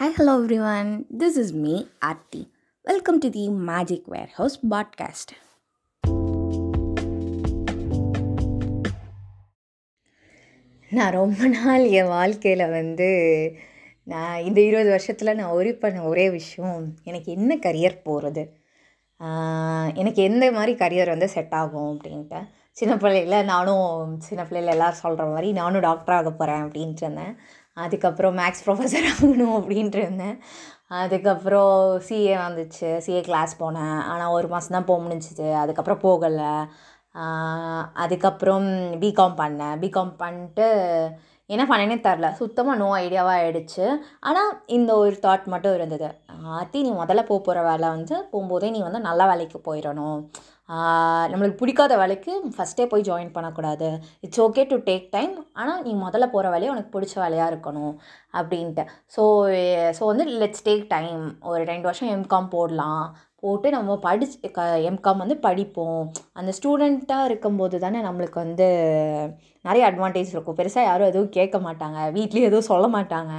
Hi, hello everyone. This is me, welcome Welcome to the Magic Warehouse podcast. நான் ரொம்ப நாள் என் வாழ்க்கையில் வந்து நான் இந்த இருபது வருஷத்தில் நான் ஒரே பண்ண ஒரே விஷயம் எனக்கு என்ன கரியர் போகிறது எனக்கு எந்த மாதிரி கரியர் வந்து செட் ஆகும் அப்படின்ட்டு சின்ன பிள்ளைகளில் நானும் சின்ன பிள்ளையில எல்லோரும் சொல்கிற மாதிரி நானும் டாக்டர் ஆக போகிறேன் அப்படின்ட்டு இருந்தேன் அதுக்கப்புறம் மேக்ஸ் ப்ரொஃபஸர் ஆகணும் அப்படின்ட்டு இருந்தேன் அதுக்கப்புறம் சிஏ வந்துச்சு. சிஏ கிளாஸ் போனேன். ஆனால் ஒரு மாதம் தான் போக முடிஞ்சுது. அதுக்கப்புறம் போகலை. அதுக்கப்புறம் பிகாம் பண்ணேன். பிகாம் பண்ணிட்டு என்ன பண்ணேனே தெரில. சுத்தமாக நோ ஐடியாவாக ஆகிடுச்சு ஆனால் இந்த ஒரு தாட் மட்டும் இருந்தது. ஆத்தி நீ முதல்ல போக போகிற வேலை வந்து போகும்போதே நீ வந்து நல்ல வேலைக்கு போயிடணும். நம்மளுக்கு பிடிக்காத வேலைக்கு ஃபஸ்ட்டே போய் ஜாயின் பண்ணக்கூடாது. It's okay to take time ஆனால் நீ முதல்ல போகிற வேலையை உனக்கு பிடிச்ச வேலையாக இருக்கணும் அப்படின்ட்டு. ஸோ ஸோ வந்து லெட்ஸ் டேக் டைம் ஒரு ரெண்டு வருஷம் எம்காம் போடலாம். போட்டு நம்ம படிச்சு க எம்காம் வந்து படிப்போம். அந்த ஸ்டூடெண்ட்டாக இருக்கும்போது தானே நம்மளுக்கு வந்து நிறைய அட்வான்டேஜ் இருக்கும். பெருசாக யாரும் எதுவும் கேட்க மாட்டாங்க. வீட்லேயும் எதுவும் சொல்ல மாட்டாங்க.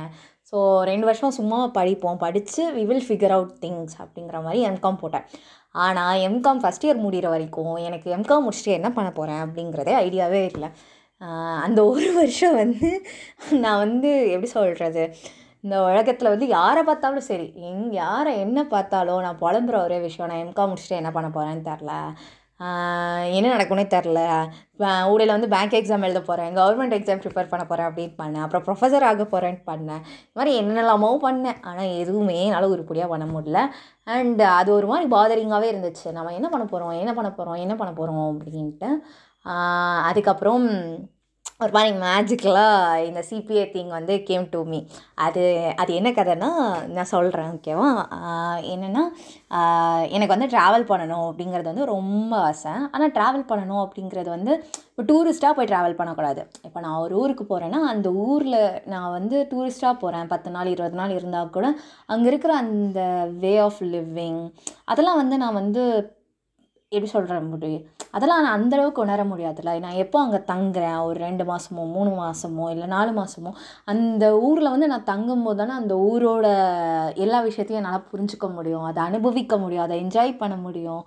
ஸோ ரெண்டு வருஷம் சும்மா படிப்போம். படித்து we will figure out things அப்படிங்கிற மாதிரி எம்காம் போட்டேன். ஆனால் எம்காம் ஃபஸ்ட் இயர் முடிகிற வரைக்கும் எனக்கு எம்காம் முடிச்சுட்டு என்ன பண்ண போகிறேன் அப்படிங்கிறதே ஐடியாவே இல்லை. அந்த ஒரு வருஷம் வந்து நான் வந்து எப்படி சொல்கிறது இந்த உலகத்தில் வந்து யாரை பார்த்தாலும் சரி எங் யாரை என்ன பார்த்தாலும் நான் புலம்புற ஒரே விஷயம் நான் எம்காம் முடிச்சுட்டு என்ன பண்ண போகிறேன்னு தெரில என்ன நடக்கும்னே தெரில. ஊடையில் வந்து பேங்க் எக்ஸாம் எழுத போகிறேன் கவர்மெண்ட் எக்ஸாம் ப்ரிப்பேர் பண்ண போகிறேன் அப்படின்னு பண்ணேன். அப்புறம் ப்ரொஃபஸர் ஆக போகிறேன்னு பண்ணேன். இது மாதிரி என்னெல்லாமோ பண்ணேன். ஆனால் எதுவுமே என்னால் உருப்படியாக பண்ண முடியல. அண்ட் அது ஒரு மாதிரி பாதரிங்காகவே இருந்துச்சு. நம்ம என்ன பண்ண போகிறோம் என்ன பண்ண போகிறோம் என்ன பண்ண போகிறோம் அப்படின்ட்டு. அதுக்கப்புறம் ஒரு மாதிரி மேஜிக்கலாக இந்த சிபிஐ திங் வந்து கேம் டு மீ அது அது என்ன கதைன்னா நான் சொல்கிறேன் ஓகேவா என்னென்னா எனக்கு வந்து ட்ராவல் பண்ணணும் அப்படிங்கிறது வந்து ரொம்ப ஆசை. ஆனால் ட்ராவல் பண்ணணும் அப்படிங்கிறது வந்து இப்போ டூரிஸ்ட்டாக போய் ட்ராவல் பண்ணக்கூடாது. இப்போ நான் ஒரு ஊருக்கு போகிறேன்னா அந்த ஊரில் நான் வந்து டூரிஸ்ட்டாக போகிறேன் பத்து நாள் இருபது நாள் இருந்தால் கூட அங்கே இருக்கிற அந்த வே ஆஃப் லிவிங் அதெல்லாம் வந்து நான் வந்து எப்படி சொல்கிற முடியும் அதெல்லாம் நான் அந்தளவுக்கு உணர முடியாதுல்ல. நான் எப்போ அங்கே தங்குறேன்? ஒரு ரெண்டு மாதமோ மூணு மாதமோ இல்லை நாலு மாதமோ அந்த ஊரில் வந்து நான் தங்கும்போது தானே அந்த ஊரோட எல்லா விஷயத்தையும் என்னால் புரிஞ்சுக்க முடியும். அதை அனுபவிக்க முடியும். அதை என்ஜாய் பண்ண முடியும்.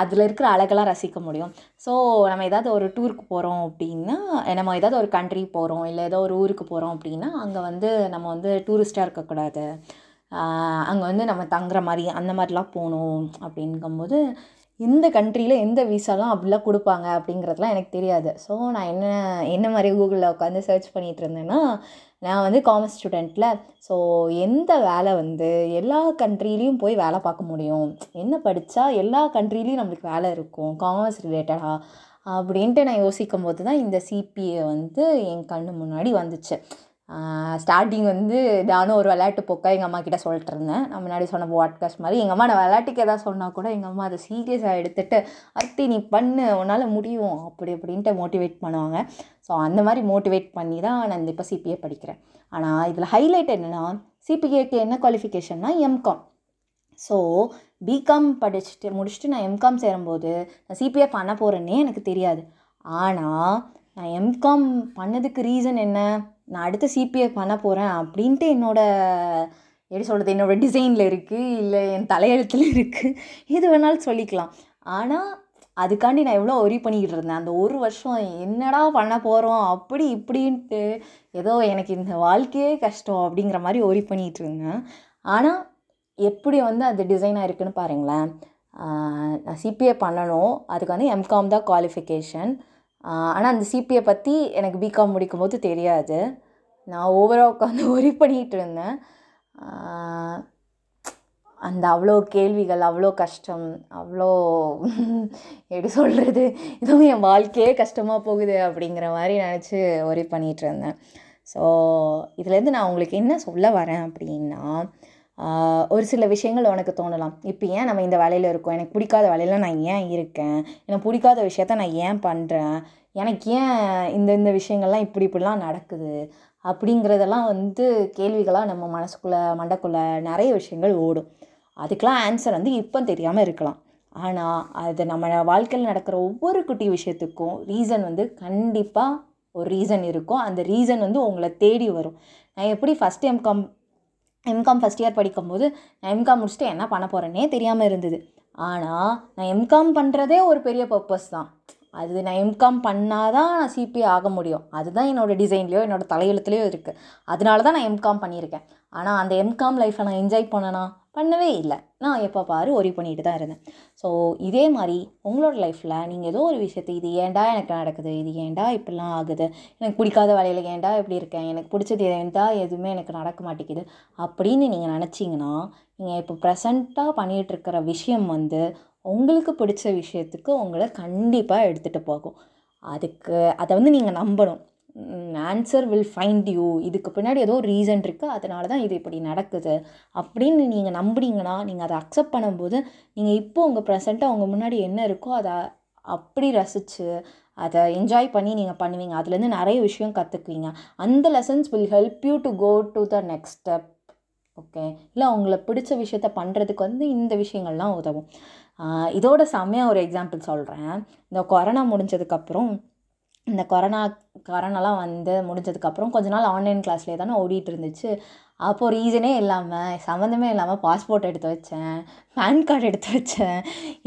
அதில் இருக்கிற அழகெல்லாம் ரசிக்க முடியும். ஸோ நம்ம ஏதாவது ஒரு டூருக்கு போகிறோம் அப்படின்னா நம்ம ஏதாவது ஒரு கண்ட்ரி போகிறோம் இல்லை ஏதோ ஒரு ஊருக்கு போகிறோம் அப்படின்னா அங்கே வந்து நம்ம வந்து டூரிஸ்ட்டாக இருக்கக்கூடாது. அங்கே வந்து நம்ம தங்குற மாதிரி அந்த மாதிரிலாம் போகணும் அப்படிங்கும்போது இந்த கண்ட்ரியில் எந்த விசாலாம் அப்படிலாம் கொடுப்பாங்க அப்படிங்கிறதுலாம் எனக்கு தெரியாது. ஸோ நான் என்ன என்ன மாதிரி கூகுளில் உட்காந்து சர்ச் பண்ணிகிட்டு இருந்தேன்னா நான் வந்து காமர்ஸ் ஸ்டூடெண்ட்டில் ஸோ எந்த வேலை வந்து எல்லா கண்ட்ரிலையும் போய் வேலை பார்க்க முடியும். என்ன படித்தா எல்லா கண்ட்ரிலையும் நம்மளுக்கு வேலை இருக்கும் காமர்ஸ் ரிலேட்டடாக அப்படின்ட்டு நான் யோசிக்கும் போது தான் இந்த சிபிஏ வந்து என் கண்ணு முன்னாடி வந்துச்சு. ஸ்டார்டிங் வந்து நானும் ஒரு விளையாட்டு போக்காக எங்கள் அம்மா கிட்டே சொல்லிட்டு இருந்தேன். நான் முன்னாடி சொன்ன பாட்காஸ்ட் மாதிரி எங்கள் அம்மா நான் விளையாட்டுக்கு எதாவது சொன்னால் கூட எங்கள் அம்மா அதை சீரியஸாக எடுத்துகிட்டு அத்தி நீ பண்ணு உன்னால் முடியும் அப்படி அப்படின்ட்டு மோட்டிவேட் பண்ணுவாங்க. ஸோ அந்த மாதிரி மோட்டிவேட் பண்ணி தான் நான் இந்த இப்போ சிபிஏ படிக்கிறேன். ஆனால் இதில் ஹைலைட் என்னென்னா சிபிஏக்கு என்ன குவாலிஃபிகேஷன்னா எம்காம் ஸோ பிகாம் படிச்சுட்டு முடிச்சுட்டு நான் எம்காம் சேரும்போது நான் சிபிஏ பண்ண போகிறேன்னே எனக்கு தெரியாது. ஆனால் நான் எம்காம் பண்ணதுக்கு ரீசன் என்ன? நான் அடுத்த சிபிஏ பண்ண போகிறேன் அப்படின்ட்டு என்னோடய எப்படி சொல்கிறது என்னோடய டிசைனில் இருக்குது இல்லை என் தலையெழுத்தில் இருக்குது எது வேணாலும் சொல்லிக்கலாம். ஆனால் அதுக்காண்டி நான் எவ்வளோ ஒரி பண்ணிக்கிட்டு இருந்தேன். அந்த ஒரு வருஷம் என்னடா பண்ண போகிறோம் அப்படி இப்படின்ட்டு ஏதோ எனக்கு இந்த வாழ்க்கையே கஷ்டம் அப்படிங்கிற மாதிரி ஒரி பண்ணிகிட்டு இருந்தேன். ஆனால் எப்படி வந்து அது டிசைனாக இருக்குதுன்னு பாருங்களேன். நான் சிபிஏ பண்ணணும். அதுக்கு வந்து எம்காம் தான் குவாலிஃபிகேஷன் ஆனால் அந்த சிபியை பற்றி எனக்கு பிகாம் முடிக்கும் போது தெரியாது. நான் ஓவராக உட்காந்து ஒரி பண்ணிகிட்டு இருந்தேன். அந்த அவ்வளோ கேள்விகள் அவ்வளோ கஷ்டம் அவ்வளோ எப்படி சொல்கிறது இதுவும் என் வாழ்க்கையே கஷ்டமாக போகுது அப்படிங்கிற மாதிரி நினச்சி ஒரி பண்ணிகிட்டு இருந்தேன். ஸோ இதுலேருந்து நான் உங்களுக்கு என்ன சொல்ல வரேன் அப்படின்னா ஒரு சில விஷயங்கள் உனக்கு தோணலாம். இப்போ ஏன் நம்ம இந்த வேலையில் இருக்கோம்? எனக்கு பிடிக்காத வேலையில் நான் ஏன் இருக்கேன்? எனக்கு பிடிக்காத விஷயத்த நான் ஏன் பண்ணுறேன் எனக்கு ஏன் இந்த இந்த விஷயங்கள்லாம் இப்படி இப்படிலாம் நடக்குது? அப்படிங்கிறதெல்லாம் வந்து கேள்விகளாக நம்ம மனசுக்குள்ளே மண்டக்குள்ளே நிறைய விஷயங்கள் ஓடும். அதுக்கெலாம் ஆன்சர் வந்து இப்போ தெரியாமல் இருக்கலாம். ஆனால் அது நம்ம வாழ்க்கையில் நடக்கிற ஒவ்வொரு குட்டி விஷயத்துக்கும் ரீசன் வந்து கண்டிப்பாக ஒரு ரீசன் இருக்கும். அந்த ரீசன் வந்து உங்களை தேடி வரும். நான் எப்படி first time come M Com first year படிக்கும்போது நான் எம்காம் முடிச்சுட்டு என்ன பண்ண போகிறேன்னே தெரியாமல் இருந்தது. ஆனால் நான் எம்காம் பண்ணுறதே ஒரு பெரிய பர்பஸ் தான். அது நான் எம்காம் பண்ணால் தான் நான் சிபிஏ ஆக முடியும். அதுதான் என்னோடய டிசைன்லேயோ என்னோடய தலையெழுத்துலேயோ இருக்குது அதனால தான் நான் எம்காம் பண்ணியிருக்கேன். ஆனால் அந்த எம்காம் லைஃப்பை நான் என்ஜாய் பண்ணனா? பண்ணவே இல்லை. நான் எப்போ பாரு ஒரி பண்ணிட்டு தான் இருந்தேன். ஸோ இதே மாதிரி உங்களோட லைஃப்பில் நீங்கள் ஏதோ ஒரு விஷயத்தை இது ஏன்டா எனக்கு நடக்குது? இது ஏன்டா இப்படிலாம் ஆகுது? எனக்கு பிடிக்காத வேலையில் ஏன்டா இப்படி இருக்கேன்? எனக்கு பிடிச்சது ஏன்டா எதுவுமே எனக்கு நடக்க மாட்டேங்குது? அப்படின்னு நீங்கள் நினச்சிங்கன்னா நீங்கள் இப்போ ப்ரெசண்ட்டாக பண்ணிகிட்ருக்கிற விஷயம் வந்து உங்களுக்கு பிடிச்ச விஷயத்துக்கு உங்களை கண்டிப்பாக எடுத்துகிட்டு போகும். அதுக்கு அதை வந்து நீங்கள் நம்பணும். ஆன்சர் வில் ஃபைண்ட் யூ இதுக்கு பின்னாடி ஏதோ ஒரு ரீசன் இருக்குது அதனால தான் இது இப்படி நடக்குது. அப்படின்னு நீங்கள் நம்புனீங்கன்னா நீங்கள் அதை அக்செப்ட் பண்ணும்போது நீங்கள் இப்போ உங்கள் ப்ரெசண்ட்டாக உங்கள் முன்னாடி என்ன இருக்கோ அதை அப்படி ரசித்து அதை என்ஜாய் பண்ணி நீங்கள் பண்ணுவீங்க. அதுலேருந்து நிறைய விஷயம் கற்றுக்குவீங்க அந்த lessons will help you to go to the next step okay இல்லை உங்களை பிடிச்ச விஷயத்த பண்ணுறதுக்கு வந்து இந்த விஷயங்கள்லாம் உதவும். இதோட செம்மையாக ஒரு எக்ஸாம்பிள் சொல்கிறேன் இந்த கொரோனா முடிஞ்சதுக்கப்புறம் இந்த கொரோனா கொரோனாலாம் வந்து முடிஞ்சதுக்கப்புறம் கொஞ்ச நாள் ஆன்லைன் கிளாஸ்லேயே தானே ஓடிட்டு இருந்துச்சு. அப்போது ரீசனே இல்லாமல் சம்மந்தமே இல்லாமல் பாஸ்போர்ட் எடுத்து வச்சேன் பேன் கார்டு எடுத்து வச்சேன்.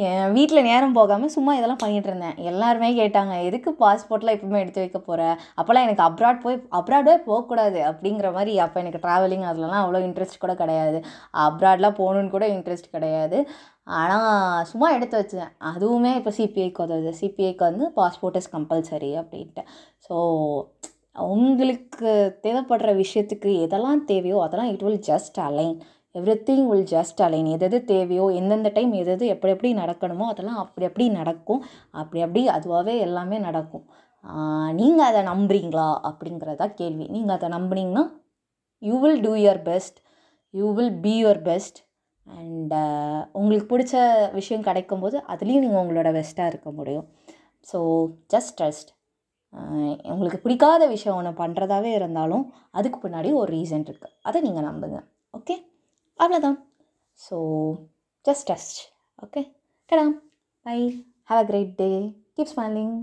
என் வீட்டில் நேரம் போகாமல் சும்மா இதெல்லாம் பண்ணிகிட்டு இருந்தேன். எல்லாருமே கேட்டாங்க எதுக்கு பாஸ்போர்ட்லாம் எப்பவுமே எடுத்து வைக்க போகிற அப்போல்லாம் எனக்கு அப்ராட் போய் அப்ராடே போகக்கூடாது அப்படிங்கிற மாதிரி அப்போ எனக்கு ட்ராவலிங் அதுலலாம் அவ்வளோ இன்ட்ரெஸ்ட் கூட கிடையாது. அப்ராட்லாம் போகணுன்னு கூட இன்ட்ரெஸ்ட் கிடையாது. ஆனால் சும்மா எடுத்து வச்சேன். அதுவுமே இப்போ சிபிஐக்கு உதவுது. சிபிஐக்கு வந்து பாஸ்போர்ட் இஸ் கம்பல்சரி அப்படின்ட்டு. ஸோ உங்களுக்கு தேவைப்படுற விஷயத்துக்கு எதெல்லாம் தேவையோ அதெல்லாம் it will just align everything will just align எது எது தேவையோ எந்தெந்த டைம் எது எது எப்படி எப்படி நடக்கணுமோ அதெல்லாம் அப்படி அப்படி நடக்கும். அப்படி அப்படி அதுவாகவே எல்லாமே நடக்கும். நீங்கள் அதை நம்புறீங்களா? அப்படிங்கிறதா கேள்வி. நீங்கள் அதை நம்புனீங்கன்னா you will do your best you will be your best and உங்களுக்கு பிடிச்ச விஷயம் கிடைக்கும்போது அதுலேயும் நீங்கள் உங்களோட பெஸ்ட்டாக இருக்க முடியும். ஸோ ஜஸ்ட் ட்ரஸ்ட் உங்களுக்கு பிடிக்காத விஷயம் ஒன்று பண்ணுறதாவே இருந்தாலும் அதுக்கு பின்னாடி ஒரு ரீசன் இருக்குது அதை நீங்கள் நம்புங்க. ஓகே அவ்வளோதான் so just trust okay tata bye have a great day keep smiling